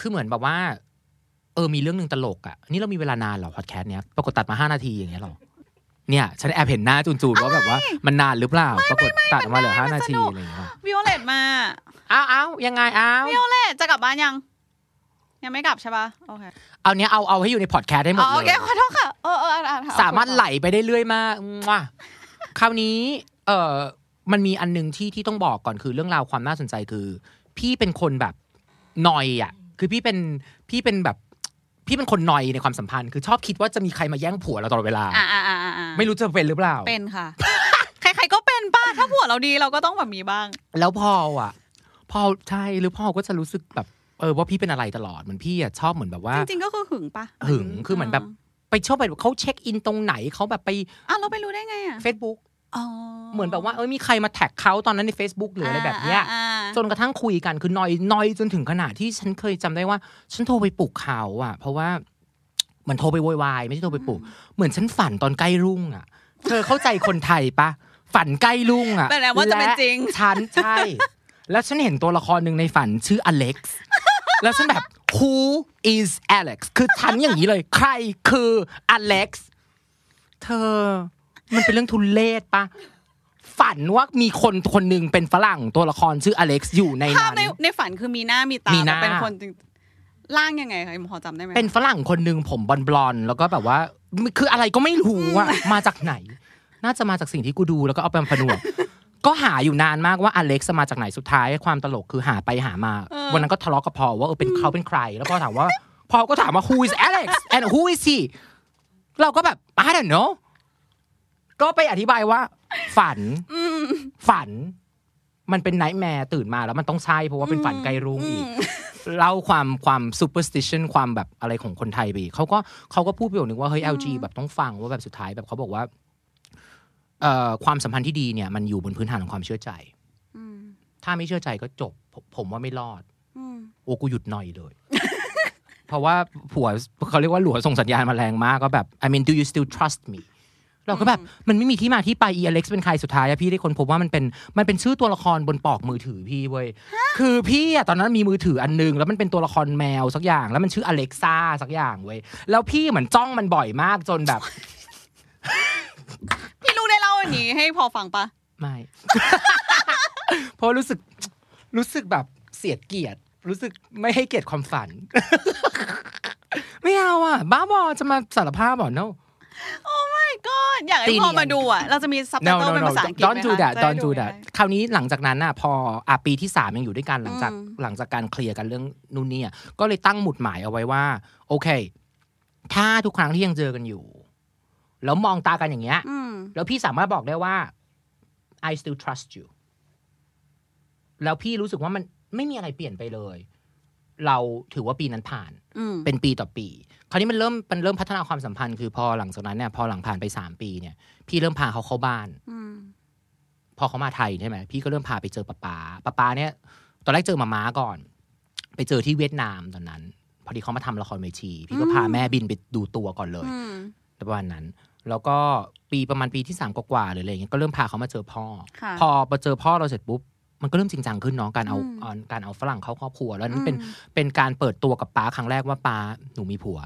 คือเหมือนแบบว่า เออมีเรื่องหนึ่งตลกอะนี่เรามีเวลานานเหรอพอดแคสต์เนี้ยปรากฏตัดมาห้านาทีอย่างเงี้ยเหรอเนี่ย ฉันแอบเห็นหน้าจูนๆว่าแบบว่ามันนานหรือเปล่าปรากฏตัดออกมาเหลือห้านาทีอะไรอย่างเงี้ยวิโอเลตมาอ้าวอ้าวยังไงอ้าววิโอเลตจะกลับบ้านยัง ยังไม่กลับใช่ปะโอเคเอาเนี้ยเอาเอาให้อยู่ในพอดแคสต์ให้หมอ๋ดอโอเลเคยขอโทษค่ะเออเอออะอะสามารถไหลไปได้เรื่อยมากมั่วคราวนี้ เออมันมีอันหนึงที่ที่ต้องบอกก่อนคือเรื่องราวความน่าสนใจคือ พี่เป็นคนแบบนอยอะ คือพี่เป็นพี่เป็นแบบพี่เป็นคนนอยในความสัมพันธ์คือชอบคิดว่าจะมีใครมาแย่งผัวเราตลอดเวลาอ่าอ่าอ่าอ่าไม่รู้จะเป็นหรือเปล่าเป็นค่ะ ใครๆก็เป็นป้าถ้าผัวเราดีเราก็ต้องแบบมีบ้าง แล้วพออะพอใช่หรือพ่อก็จะรู้สึกแบบ เออว่าพี่เป็นอะไรตลอดเหมือนพี่อะชอบเหมือนแบบว่า จริงๆก็คือหึงปะหึงคือเหมือนแบบไปชอบไปเขาเช็คอินตรงไหนเขาแบบไปอะเราไปรู้ได้ไงอะ Facebook อ๋อเหมือนแบบว่าเออมีใครมาแท็กเขาตอนนั้นใน Facebook หรืออะไรแบบเนี้ยอ่าอ่าจนกระทั่งคุยกันคือนอยนอยจนถึงขนาดที่ฉันเคยจำได้ว่า ฉันโทรไปปลุกเขาอะ เพราะว่าเหมันโทรไปโวยวายไม่ใช่โทรไปปลุก เหมือนฉันฝันตอนใกล้รุ่งอะ เธอเข้าใจคนไทยปะฝันใกล้รุ่งอะแปลว่าจะเป็นจริงและฉันใช่ แล้วฉันเห็นตัวละครหนึ่งในฝันชื่ออเล็กซ์ แล้วฉันแบบ who is Alex คือฉันอย่างนี้เลย ใครคืออเล็กซ์เธอ มันเป็นเรื่องทุนเลศปะฝันว่ามีคนคนหนึ่งเป็นฝรั่งตัวละครชื่ออเล็กซ์อยู่ในภาพนั้นในในฝันคือมีหน้ามีตามีหน้าเป็นคนจริงร่างยังไงคะพอจำได้ไหมเป็นฝรั่งคนหนึ่งผมบอลบลอนด์แล้วก็แบบว่า คืออะไรก็ไม่รู้อะมาจากไหน น่าจะมาจากสิ่งที่กูดูแล้วก็เอาไปผนวก ก็หาอยู่นานมากว่าอเล็กซ์มาจากไหนสุดท้ายความตลกคือหาไปหามา วันนั้นก็ทะเลาะกับพอลว่าเออเป็นเขาเป็นใคร แล้วพอถามว่าพอลก็ถามว่า who is Alex and who is he เราก็แบบ I don't know ก็ไปอธิบายว่า ฝันฝัน มันเป็น nightmare ตื่นมาแล้วมันต้องใช่เพราะว่าเป็นฝันใกล้รุ่งอีกเล่าความความ superstition ความแบบอะไรของคนไทยไปอีกเขาก็เขาก็พูดประโยคนึงว่าเฮ้ย LG แบบต้องฟังว่าแบบสุดท้ายแบบเขาบอกว่าเอ่อ ความสัมพันธ์ที่ดีเนี่ยมันอยู่บนพื้นฐานของความเชื่อใจถ้าไม่เชื่อใจก็จบผมผมว่าไม่รอดโอ้กูหยุดหน่อยเลย เพราะว่าผัวเขาเรียกว่าหลัวส่งสัญญาณมาแรงมากก็แบบ I mean do you still trust me เราก็แบบมันไม่มีที่มาที่ไปอีอเล็กซ์เป็นใครสุดท้ายอะพี่ได้คนพบว่ามันเป็นมันเป็นชื่อตัวละครบนปอกมือถือพี่เว้ยคือพี่อะตอนนั้นมีมือถืออันนึง แล้วมันเป็นตัวละครแมวสักอย่าง แล้วมันชื่ออเล็กซ่าสักอย่างเว้ยแล้วพี่เหมือนจ้องมันบ่อยมากจนแบบ พี่ลูกได้เล่าอันนี้ให้พอฟังปะไม่ เพราะรู้สึกรู้สึกแบบเสียเกียรติ รู้สึกไม่ให้เกียรติความฝัน ไม่เอาอะ บ้าบอจะมาสารภาพบอก no ก็อยากให้ตีพอเนียนมาดูอะ เราจะมีซับไต no เติล no เป็น no ภาษาอังกฤษไหม don't do คะ that จะ don't ไ do that คราวนี้หลังจากนั้นน่ะพออะปีที่สามยังอยู่ด้วยกันหลังจากหลังจากการเคลียร์กันเรื่องนู่นนี่อะก็เลยตั้งหมุดหมายเอาไว้ว่า โอเค ถ้าทุกครั้งที่ยังเจอกันอยู่ แล้วมองตากันอย่างเงี้ยอืมแล้วพี่สามารถบอกได้ว่า I still trust you แล้วพี่รู้สึกว่ามันไม่มีอะไรเปลี่ยนไปเลย เราถือว่าปีนั้นผ่านอืมเป็นปีต่อปี คราวนี้มันเริ่มมันเริ่มพัฒนาความสัมพันธ์คือพอหลังจากนั้นเนี่ยพอหลังผ่านไปสามปีเนี่ย พี่เริ่มพาเขาเข้าบ้านอืมพอเขามาไทยใช่ไหมพี่ก็เริ่มพาไปเจอป้าป๋าป้าป๋าเนี่ย ตอนแรกเจอมาม้าก่อน ไปเจอที่เวียดนามตอนนั้น พอดีเขามาทำละครเวที พี่ก็พาแม่บินไปดูตัวก่อนเลยอืมประมาณนั้น แล้วก็ปีประมาณปีที่สามกว่าๆหรืออะไรเงี้ยก็เริ่มพาเขามาเจอพ่อค่ะพอมาเจอพ่อเราเสร็จปุ๊บมันก็เริ่มจริงจังขึ้นเนาะการเอาอืมเอาการเอาฝรั่งเข้าครอบครัว แล้วนั่นเป็นอืมเป็นการเปิดตัวกับป้าครั้งแรกว่าป้าหนูมีผัว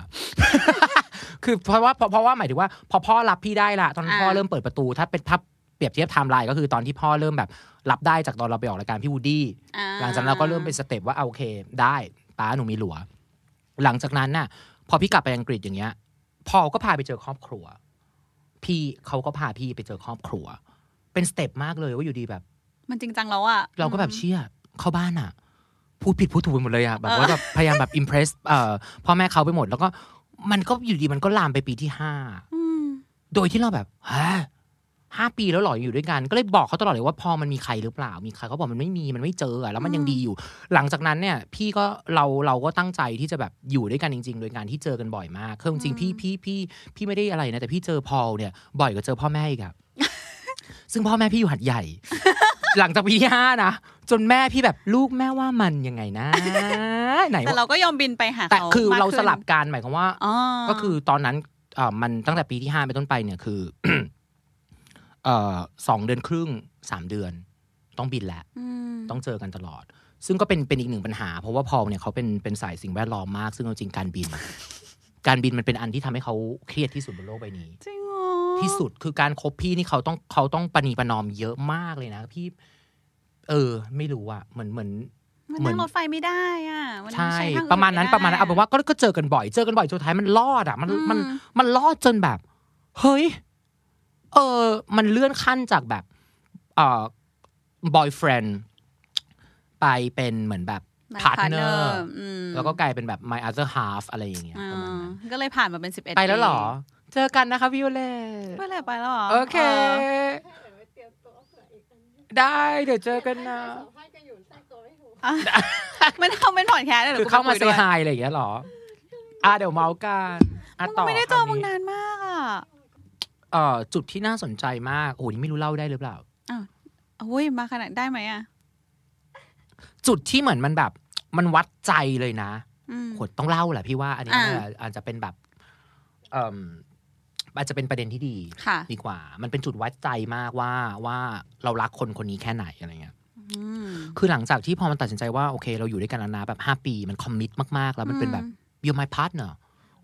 คือเพราะว่าเพราะเพราะว่าหมายถึงว่า พอพ่อรับพี่ได้ละตอนนั้นพ่อเริ่มเปิดประตูถ้าเป็นถ้าเปรียบเทียบไทม์ไลน์ก็คือตอนที่พ่อเริ่มแบบรับได้จากตอนเราไปออกรายการพี่วูดดี้อ่าหลังจากนั้นเราก็เริ่มเป็น step ว่าเอาโอเค ได้ป้าหนูมีหลัว หลังจากนั้นน่ะ พอพี่กลับไปอังกฤษอย่างเงี้ยพ่อก็พาไปเจอครอบครัว พี่เขาก็พาพี่ไปเจอครอบครัว เป็นสเต็ปมากเลยว่าอยู่ดีแบบ มันจริงจังแล้วอะเราก็แบบเชื่อเข้าบ้านอะพูดผิดพูดถูกไปหมดเลยอะแบบว่าแบบพยายามแบบอิมเพรสเอ่อพ่อแม่เขาไปหมด แล้วก็มันก็อยู่ดีมันก็ลามไปปีที่ห้าอืมโดยที่เราแบบฮะ ห้าปีแล้วเหรออยู่ด้วยกัน ก็เลยบอกเขาตลอดเลยว่าพอมันมีใครหรือเปล่า มีใครเขาบอกมันไม่มีมันไม่เจออะแล้วมันยังดีอยู่ หลังจากนั้นเนี่ยพี่ก็เราเราก็ตั้งใจที่จะแบบอยู่ด้วยกันจริง ๆ โดยการที่เจอกันบ่อยมากคือจริงๆพี่พี่พี่พี่ไม่ได้อะไรนะแต่พี่เจอพอลเนี่ยบ่อยกว่าเจอพ่อแม่อีกอะซึ่งพ่อแม่พี่อยู่หัดใหญ่ หลังจากปีที่ห้านะจนแม่พี่แบบลูกแม่ว่ามันยังไงนะไหนแต่วะเราก็ยอมบินไปหาแต่เขาคือมกเราขึ้นสลับกันหมายความว่าอ๋อก็คือตอนนั้นเอ่อมันตั้งแต่ปีที่ห้าเป็นต้นไปเนี่ยคือเอ่อ สองเดือนครึ่งสามเดือน ต้องบินแหละมต้องเจอกันตลอด ซึ่งก็เป็นเป็นอีกหนึ่งปัญหา เพราะว่าพอลเนี่ยเขาเป็นเป็นสายสิ่งแวดล้อมมาก ซึ่งเอาจริงการบิน การบินมันเป็นอันที่ทำให้เขาเครียดที่สุดบนโลกใบนี้จริงเหรอที่สุดคือการคบพี่นี่เขาต้องเขาต้องปณีประนอมเยอะมากเลยนะพี่ เออ ไม่รู้อะเหมือนเหมือนมันเหมือนั่นงรถไฟไม่ได้อะมันใช่ทางอื่ประมาณนั้นไได้ประมาณนั้นเอาเป็นว่าก็ก็เจอกันบ่อย เจอกันบ่อยจนท้ายมันรอดอะ มันอืมมันมันรอดจนแบบ เฮ้ย เออ มันเลื่อนขั้นจากแบบเอ่อบอยเฟรนไปเป็นเหมือนแบบ My พาร์ทเนอ partner ร์อืมแล้วก็กลายเป็นแบบ my other half อะไรอย่างเงี้ยอ่าประมาณนั้นก็เลยผ่านมาเป็นสิบเอ็ดไปแล้วเหรอ เจอกันนะคะวิโอเลตไปแล้วไปแล้วหรอ โอเค ได้เดี๋ยวเจอกันนะอะมันทำเป็นพอดแคสต์เลยหรคือเข้ามากูเซไปคุยด้วยฮายอะไรอย่างเงี้ยเหรอ อะเดี๋ยวเมาท์กันอะมึงต่อไม่ได้เจอคราวมึงนี้นานมากอะ เอ่อจุดที่น่าสนใจมาก โอ้โหนี่ไม่รู้เล่าได้หรือเปล่าอุ้ยมาขนาดได้ไหมอะจุดที่เหมือนมันแบบ มันวัดใจเลยนะอืมโหต้องเล่าแหละพี่ว่า อันนี้อ่ามันอาจจะเป็นแบบเอ่มอาจจะเป็นประเด็นที่ดีค่ะดีกว่า มันเป็นจุดวัดใจมากว่าว่าเรารักคนคนนี้แค่ไหนอะไรเงี้ยอืมคือหลังจากที่พอมันตัดสินใจว่าโอเค เราอยู่ด้วยกันนานๆแบบห้าปีมันคอมมิตมากๆ แล้วมันเป็นแบบ you're my partner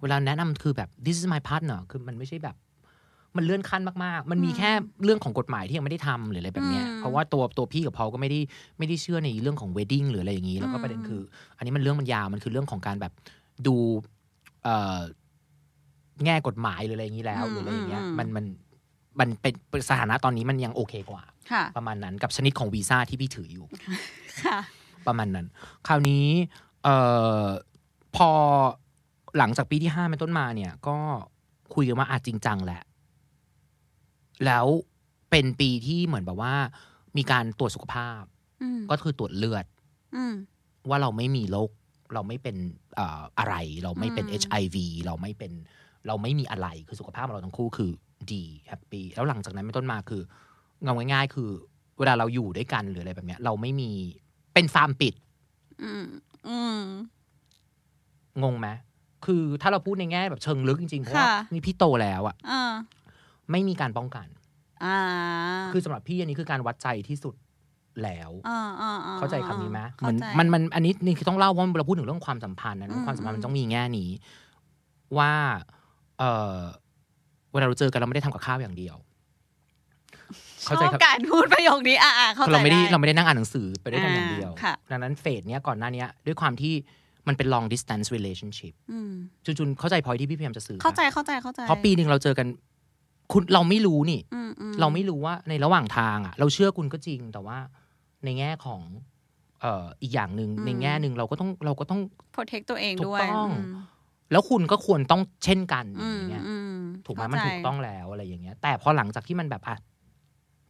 เวลาแนะนำคือแบบ this is my partner คือมันไม่ใช่แบบ มันเลื่อนขั้นมากๆ มันมีแค่เรื่องของกฎหมายที่ยังไม่ได้ทำหรืออะไรแบบเนี้ยอืมเพราะว่าตัวตัวพี่กับพอลก็ไม่ได้ไม่ได้เชื่อในเรื่องของเวดดิ้งหรืออะไรอย่างนี้ แล้วก็อืมประเด็นคือ อันนี้มันเรื่องมันยาวมันคือเรื่องของการแบบดูเอ่อแง่กฎหมายหรืออะไรอย่างนี้แล้วหรืออะไรอย่างเงี้ยมันมันมันเป็นสถานะตอนนี้มันยังโอเคกว่าค่ะประมาณนั้นกับชนิดของวีซ่าที่พี่ถืออยู่ค่ะประมาณนั้น คราวนี้เอ่อพอหลังจากปีที่ห้าเป็นต้นมาเนี่ย ก็คุยกันว่าอาจจริงจังแหละ แล้วเป็นปีที่เหมือนแบบว่า มีการตรวจสุขภาพอืมก็คือตรวจเลือดอืมว่าเราไม่มีโรคเราไม่เป็นเอ่ออะไร เราไม่เป็นอืม HIV เราไม่เป็น เราไม่มีอะไรคือสุขภาพเราทั้งคู่คือดีแฮปปี้แล้วหลังจากนั้นเป็นต้นมาคือเงาง่ายๆ คือ เวลาเราอยู่ด้วยกันหรืออะไรแบบเนี้ย เราไม่มีเป็นฟาร์มปิดอืมอืมงงไหมคือถ้าเราพูดในแง่แบบเชิงลึกจริงๆเพราะว่าค่ะนี่พี่โตแล้วอะอ่า ไม่มีการป้องกันอ่าคือสำหรับพี่อันนี้คือการวัดใจที่สุดแล้วอ่าอ่าอ่เข้าใจคำนี้ไหมเหเข้ามือนใจมันมันอันนี้นี่คือต้องเล่าเพราะเราพูดถึงเรื่องความสัมพันธ์นะอืมความสัมพันธ์อืมัมนต้องมีแง่นี้ ว่าเออเวลาเราเจอกันเราไม่ได้ทำกับข้าวอย่างเดียว เข้าใจชครัอบบการพูดประโยคนี้อ่าอ่าเข้าใจเราไม่ได้ได้เราไม่ได้นั่งอ่านหนังสือไปด้วยกันอย่างเดียวอ่าค่ะดังนั้นเฟสเนี้ยก่อนหน้าเนี้ยด้วยความที่มันเป็น long distance relationship อืมจุนจุนเข้าใจพอยที่พี่พยายามจะสื่อปะเข้าใจเข้าใจเข้าใจเพราะปีหนึ่งเราเจอกัน คุณเราไม่รู้นี่อืมอืเราไม่รู้ว่าในระหว่างทางอะ เราเชื่อคุณก็จริงแต่ว่าในแง่ของ เอ่ออีกอย่างหนึ่งในแง่หนึ่งเราก็ต้องเราก็ต้องโปรเทคตัวเองถูกด้วยต้องมแล้วคุณก็ควรต้องเช่นกันออืมย่างเงี้ยอืมถูกไหมเข้ามันใจถูกต้องแล้วอะไรอย่างเงี้ย แต่พอหลังจากที่มันแบบอะ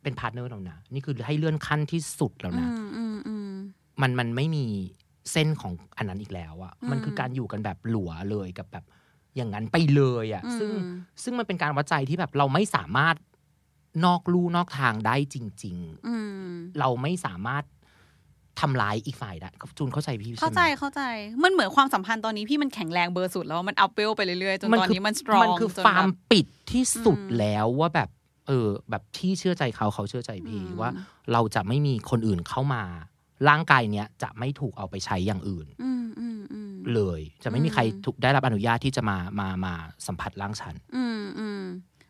เป็น partner เรานะนี่คือให้เลื่อนขั้นที่สุดแล้วอืนะมอืมอืมมันมันไม่มีเส้นของอันนั้นอีกแล้วอะอืมมันคือการอยู่กันแบบหลัวเลยกับแบบ อย่างนั้นไปเลยอะอืมซึ่งซึ่งมันเป็นการวัดใจที่แบบเราไม่สามารถนอกลู่นอกทางได้จริงอืมๆเราไม่สามารถทำร้ายอีกฝ่ายได้จูนเข้าใจพี่ใช่ไหมเข้าใจเข้าใจ มันเหมือนความสัมพันธ์ตอนนี้พี่มันแข็งแรงเบอร์สุดแล้วอะมันอัพเวลไปเรื่อยๆจนตอนนี้มันสตรองมันคือจนฟาร์มแบบปิดที่สุดอืมแล้วว่าแบบ เออ แบบที่เชื่อใจเขาเขาเชื่อใจพี่อืมว่า เราจะไม่มีคนอื่นเข้ามา ร่างกายเนี้ยจะไม่ถูกเอาไปใช้อย่างอื่น อืมอืมอืม เลย จะไม่มีอืมใครถูกได้รับอนุญาตที่จะมามามาสัมผัสร่างฉัน อืมอืม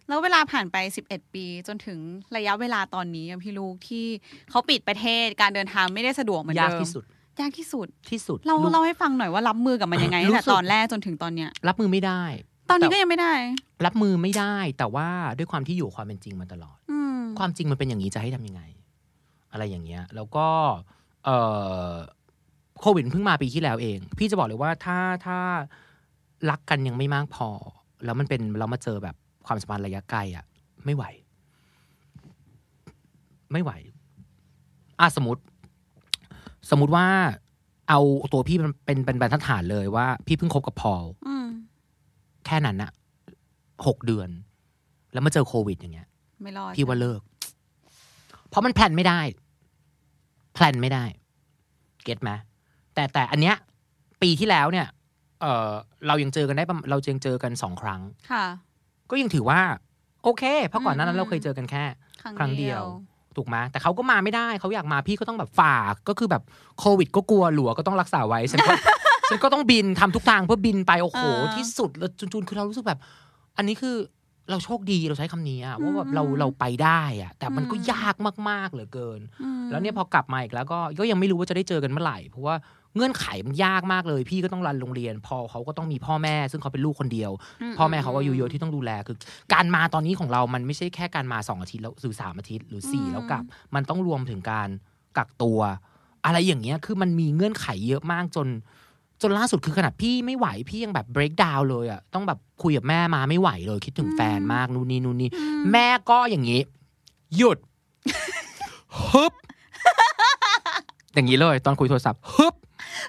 แล้วเวลาผ่านไป 11 ปี จนถึงระยะเวลาตอนนี้อะพี่ลูกที่เขาปิดประเทศการเดินทางไม่ได้สะดวกเหมือนยากเดิมที่สุดยากที่สุดที่สุด เราลูกเล่าให้ฟังหน่อยว่ารับมือกับมันยังไงรู้ตั้งสึแต่กตอนแรกจนถึงตอนเนี้ย รับมือไม่ได้ ตอนนี้แต่ก็ยังไม่ได้ รับมือไม่ได้ แต่ว่าด้วยความที่อยู่ความเป็นจริงมาตลอดอืมความจริงมันเป็นอย่างนี้จะให้ทำยังไง อะไรอย่างเงี้ย แล้วก็ เอ่อ โควิดเพิ่งมาปีที่แล้วเอง พี่จะบอกเลยว่าถ้าถ้ารักกันยังไม่มากพอ แล้วมันเป็นเรามาเจอแบบความสัมพันธ์ระยะไกลอะไม่ไหว ไม่ไหวอะสมมติ สมมติว่า เอาตัวพี่เป็นเป็นเป็นบรรทัดฐานเลยว่า พี่เพิ่งคบกับพอลอืมแค่นั้นอะหกเดือน แล้วมาเจอโควิด อย่างเงี้ย ไม่รอดพี่ว่าเลิก เพราะมัน plan ไม่ได้ plan ไม่ได้ get ไหม แต่แต่อันเนี้ยปีที่แล้วเนี่ย เออเรายังเจอกันได้ประมาณเรายังเจอกันสองครั้งค่ะ ก็ยังถือว่า โอเค เพราะก่อนหน้านั้อืนมเราเคยเจอกันแค่ ครั้งครั้งเดีเดียยววถูกไหมแต่เขาก็มาไม่ได้เขาอยากมาพี่ก็ต้องแบบฝ่าก็คือแบบโควิด ก็กลัวหลัวก็ต้องรักษาไว้ฉันก็ฉันก็ต้องบินทำทุกทางเพื่อบินไปโอ้โหอ่าที่สุดแล้วจุนๆคือเรารู้สึกแบบ อันนี้คือ เราโชคดีเราใช้คำนี้อะว่าแบบอืมเราเราไปได้อะแต่มันก็อืมยากมากๆเหลือเกินอืมแล้วเนี่ยพอกลับมาอีกแล้วก็ก็ยังไม่รู้ว่าจะได้เจอกันเมื่อไหร่เพราะว่าเงื่อนไขมันยากมากเลย พี่ก็ต้องรันโรงเรียน พอเขาก็ต้องมีพ่อแม่ ซึ่งเขาเป็นลูกคนเดียว พ่อแม่เขาก็อายุเยอะที่ต้องดูแลคือ การมาตอนนี้ของเรามันไม่ใช่แค่การมาสองอาทิตย์แล้วหรือสามอาทิตย์หรือสี่อืมแล้วกลับ มันต้องรวมถึงการกักตัว อะไรอย่างเงี้ยคือมันมีเงื่อนไขเยอะมากจน จนล่าสุดคือขนาดพี่ไม่ไหวพี่ยังแบบ break down เลยอะต้องแบบคุยกับแม่มาไม่ไหวเลย คิดถึงแฟนมากนู่นนี่นู่นนี่อืมแม่ก็อย่างนี้ หยุดฮึบอย่างนี้เลยตอนคุยโทรศัพท์ฮึบ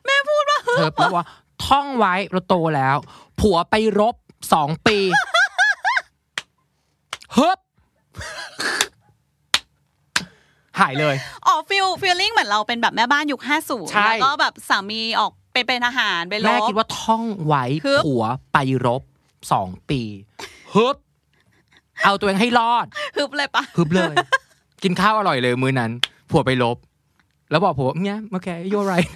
แม่พูดว่าเธอบอกว่าท่องไว้เราโตแล้ว ผัวไปรบสองปีฮึบหายเลย อ๋อ feel feeling เหมือนเราเป็นแบบแม่บ้านยุคห้าศูนย์ใช่แล้วก็แบบสามีออก ไปเป็นทหารไปรบแม่คิดว่าท่องไว้ฮึบผัวไปรบสองปีฮึบเอาตัวเองให้รอดฮึบเลยปะฮึบเลย กินข้าวอร่อยเลยมื้อนั้น ผัวไปลบแล้วบอกผัวเนี่ยโอเค you're right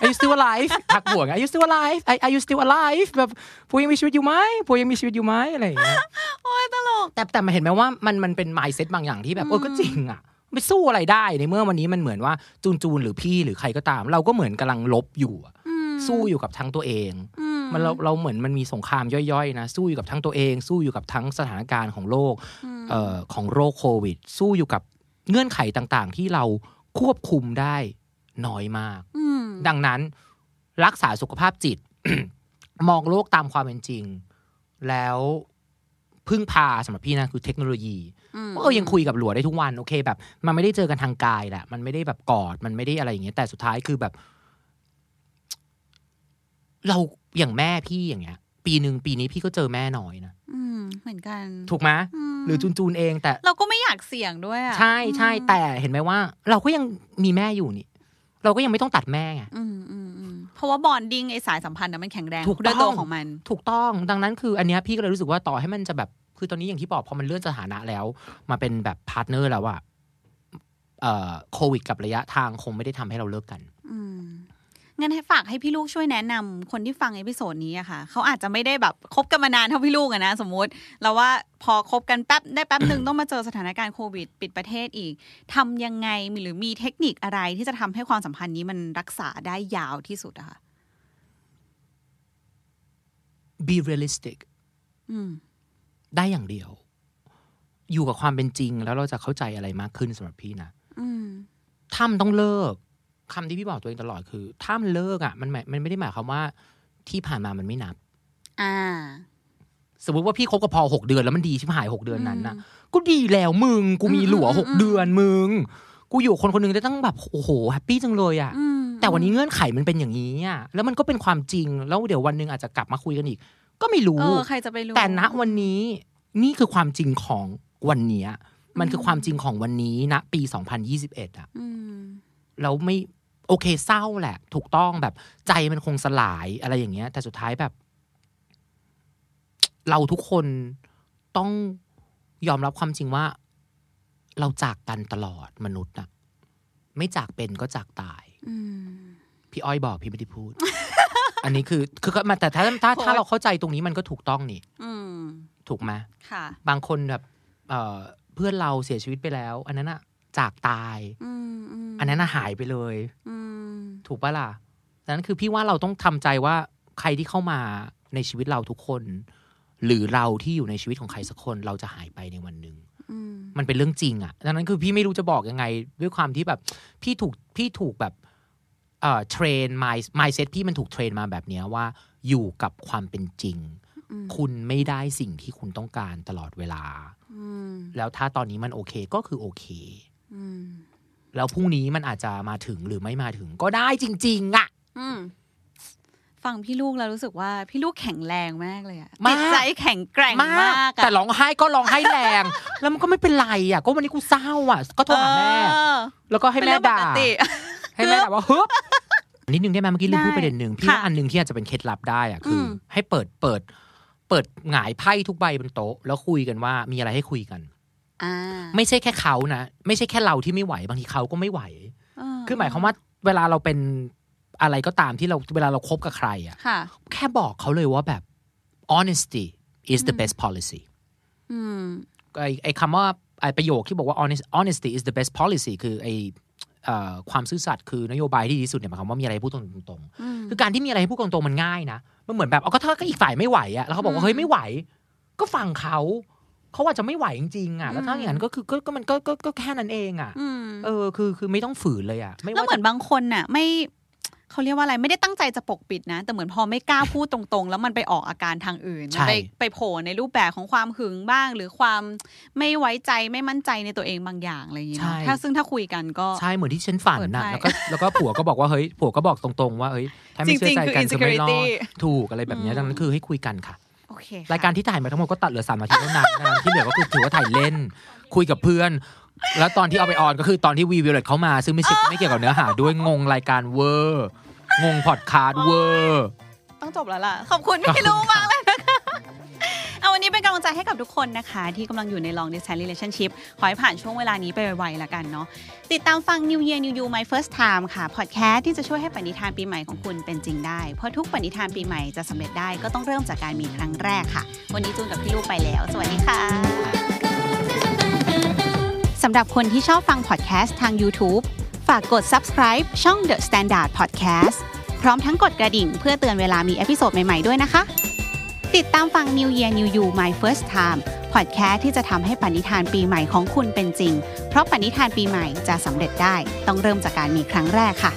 Are you still alive ทักบวก Are you still alive Are are you still alive แบบปูยังมีชีวิตอยู่ไหมปูยังมีชีวิตอยู่ไหมอะไรอย่างเงี้ยโอ้ยตลกแต่แต่มาเห็นไหมว่ามันมันเป็น mindset บางอย่างที่แบบเออก็จริงอะไม่สู้อะไรได้ในเมื่อวันนี้มันเหมือนว่าจูนจูนหรือพี่หรือใครก็ตาม เราก็เหมือนกำลังลบอยู่อะ สู้อยู่กับทั้งตัวเองมันเราเราเหมือนมันมีสงครามย่อยๆนะสู้อยู่กับทั้งตัวเอง สู้อยู่กับทั้งสถานการณ์ของโลกเอ่อของโรคโควิด สู้อยู่กับเงื่อนไขต่างๆ ที่เราควบคุมได้น้อยมากอืมดังนั้นรักษาสุขภาพจิต มองโลกตามความเป็นจริง แล้วพึ่งพาสำหรับพี่นะคือเทคโนโลยีอืมเออยังคุยกับหลัวได้ทุกวันโอเคแบบ มันไม่ได้เจอกันทางกายแหละมันไม่ได้แบบกอดมันไม่ได้อะไรอย่างเงี้ยแต่สุดท้ายคือแบบ เราอย่างแม่พี่อย่างเงี้ย ปีหนึ่งปีนี้พี่ก็เจอแม่น้อยนะอืมเหมือนกัน ถูกไหมมหรือจูนจูนเองแต่ เราก็ไม่อยากเสี่ยงด้วยอะใช่ใช่แต่เห็นไหมว่า เราก็ยังมีแม่อยู่นี่ เราก็ยังไม่ต้องตัดแม่ไงอืมอืมอืมเพราะว่า bonding ไอสายสัมพันธ์น่ะมันแข็งแรงถูกด้วยตัวต้องของมัน ถูกต้องดังนั้นคือ อันเนี้ยพี่ก็เลยรู้สึกว่าต่อให้มันจะแบบคือตอนนี้อย่างที่บอกพอมันเลื่อนสถานะแล้ว มาเป็นแบบ partner แล้วอะเอ่อโควิดกับระยะทางคงไม่ได้ทำให้เราเลิกกันอืม งั้นให้ฝากให้พี่ลูกช่วยแนะนำคนที่ฟังเอพิโซดนี้อะค่ะเขาอาจจะไม่ได้แบบคบกันมานานเท่าพี่ลูกอะนะสมมุติแล้วว่าพอคบกันแป๊บได้แป๊บหนึ่งต้องมาเจอสถานการณ์โควิด ปิดประเทศอีกทำยังไงหรือมีเทคนิคอะไรที่จะทำให้ความสัมพันธ์นี้มันรักษาได้ยาวที่สุดอะค่ะ be realistic อืมได้อย่างเดียว อยู่กับความเป็นจริง แล้วเราจะเข้าใจอะไรมากขึ้นสำหรับพี่นะอืมถ้ามันต้องเลิก คำที่พี่บอกตัวเองตลอดคือ ถ้ามันเลิกอะ มันหมายมันไม่ได้หมายความว่าที่ผ่านมามันไม่นับ อ่า สมมติว่าพี่คบกับพอหกเดือนแล้วมันดีชิบหายหกเดือนนั้นนะอืมก็ดีแล้วมึง กูมีหลัวอืมหกอืมเดือนมึง กูอยู่กับคนคนหนึงได้ตั้งแบบโอ้โหแฮปปี้จังเลยอะอืมแต่วันนี้เงื่อนไขมันเป็นอย่างนี้อะแล้วมันก็เป็นความจริง แล้วเดี๋ยววันหนึงอาจจะกลับมาคุยกันอีก ก็ไม่รู้เออใครจะไปรู้แต่ณวันนี้นี่คือความจริงของวันเนี้ยมันคือความจริงของวันนี้ณปี 2021 อะอืมแล้วไม่ โอเคเศร้าแหละ ถูกต้องแบบใจมันคงสลายอะไรอย่างเงี้ย แต่สุดท้ายแบบ เราทุกคนต้องยอมรับความจริงว่า เราจากกันตลอดมนุษย์น่ะไม่จากเป็นก็จากตายอืมพี่อ้อยบอกพี่ไม่ได้พูด อันนี้คือ คือก็มาแต่ถ้าถ้าถ้าเราเข้าใจตรงนี้มันก็ถูกต้องนี่อืมถูกไหมค่ะบางคนแบบเอ่อเพื่อนเราเสียชีวิตไปแล้ว อันนั้นอะจากตายอืมมอันนั้นอะหายไปเลย อืม ถูกปะล่ะดังนั้นคือพี่ว่าเราต้องทำใจว่าใครที่เข้ามาในชีวิตเราทุกคน หรือเราที่อยู่ในชีวิตของใครสักคนเราจะหายไปในวันหนึ่งอืมมันเป็นเรื่องจริงอะดังนั้นคือพี่ไม่รู้จะบอกยังไง ด้วยความที่แบบพี่ถูกพี่ถูกแบบเอ่อเทรน mind mindset พี่มันถูกเทรนมาแบบเนี้ยว่าอยู่กับความเป็นจริงอืมคุณไม่ได้สิ่งที่คุณต้องการตลอดเวลาอืมแล้วถ้าตอนนี้มันโอเคก็คือโอเคอืม แล้วพรุ่งนี้มันอาจจะมาถึงหรือไม่มาถึงก็ได้จริง ๆอะอืมฟังพี่ลูกแล้วรู้สึกว่าพี่ลูกแข็งแรงมากเลยอะมากจิตใจแข็งแกร่งมากอะแต่ร้องไห้ก็ร้องไห้แรง แล้วมันก็ไม่เป็นไรอะก็วันนี้กูเศร้าอะก็โทรหาแม่เออแล้วก็ให้เป็นแม่เรื่องปด่ากติให้แม่ด่าว่าฮึบนิดนึงได้ไหมเมื่อกี้ลืมได้พูดประเด็นหนึ่งพี่ค่ะว่าอันหนึ่งที่อาจจะเป็นเคล็ดลับได้อะคืออมให้เปิดเปิด เปิดหงายไพ่ทุกใบบนโต๊ะ แล้วคุยกันว่ามีอะไรให้คุยกันอ่า ไม่ใช่แค่เขานะ ไม่ใช่แค่เราที่ไม่ไหวบางทีเขาก็ไม่ไหวเคือหมายความว่าเวลาเราเป็นอะไรก็ตามที่เราเวลาเราคบกับใครอะค่ะ แค่บอกเขาเลยว่าแบบ honesty is the best policy อืมไอ้ไอ้คำว่าไอ้ประโยคที่บอกว่า honest honesty is the best policy คือไอ้เอ่อความซื่อสัตย์คือนโยบายที่ดีที่สุดเนี่ยหมายความว่ามีอะไรให้พูดตรงๆอืมคือการที่มีอะไรให้พูดตรงๆมันง่ายนะมันเหมือนแบบเอาก็ถ้าก็อีกฝ่ายไม่ไหวอะแล้วเขาบอกอืว่ามเฮ้ยไม่ไหว ก็ฟังเขา เขาอาจจะไม่ไหวจริงๆอะแล้วถ้าอืมอย่างนั้นก็คือก็ก็มันก็ก็ก็แค่นั้นเองอะอืมเออคือคือไม่ต้องฝืนเลยอะไม่แล้วว่าเหมืจะอนบางคนน่ะ ไม่เขาเรียกว่าอะไรไม่ได้ตั้งใจจะปกปิดนะ แต่เหมือนพอไม่กล้าพูดตรงๆ แล้วมันไปออกอาการทางอื่นใช่ไปไปโผล่ในรูปแบบของความหึงบ้าง หรือความไม่ไว้ใจไม่มั่นใจในตัวเองบางอย่างอะไรอย่างเงี้ยใช่ถ้าซึ่งถ้าคุยกันก็ใช่เหมือนที่ฉันฝันเปิดนะไพ่แล้วก็แล้วก็ผัวก็บอกว่าเฮ้ยผัวก็บอกตรงๆ ว่าเฮ้ยถ้าไม่เชื่อใจกันจริงๆคือจะไม่รอด insecurity ถูกอะไรแบบเนี้ยอืมดังนั้นคือให้คุยกันค่ะ โอเครายการที่ถ่ายมาทั้งหมดก็ตัดเหลือสามนาทีเท่านั้นนะครับที่เหลือก็คือถือว่าถ่ายเล่น คุยกับเพื่อน แล้วตอนที่เอาไป on ก็คือตอนที่วีวิวเลตเขามา ซึ่งไม่ใช่ไม่เกี่ยวกับเนื้อหาด้วยงงรายการเวอร์ งงพอดคาสต์เวอร์ ต้องจบแล้วล่ะ ขอบคุณพี่ลูกมากเลยนะคะ เอาไว้วันนี้เป็นกำลังใจให้กับทุกคนนะคะ ที่กำลังอยู่ใน long distance relationship ขอให้ผ่านช่วงเวลานี้ไปไวๆละกันเนาะติดตามฟัง New Year New You My First Time ค่ะพอดแคสต์ที่จะช่วยให้ปณิธานปีใหม่ของคุณเป็นจริงได้ เพราะทุกปณิธานปีใหม่จะสำเร็จได้ก็ต้องเริ่มจากการมีครั้งแรกค่ะ วันนี้จูนกับพี่ลูกไปแล้ว สวัสดีค่ะสำหรับคนที่ชอบฟังพอดแคสต์ทาง YouTube ฝากกด subscribe ช่อง The Standard Podcast พร้อมทั้งกดกระดิ่งเพื่อเตือนเวลามี episode ใหม่ ๆ ด้วยนะคะ ติดตามฟัง New Year New You My First Time พอดแคสต์ที่จะทำให้ปณิธานปีใหม่ของคุณเป็นจริง เพราะปณิธานปีใหม่จะสำเร็จได้ ต้องเริ่มจากการมีครั้งแรกค่ะ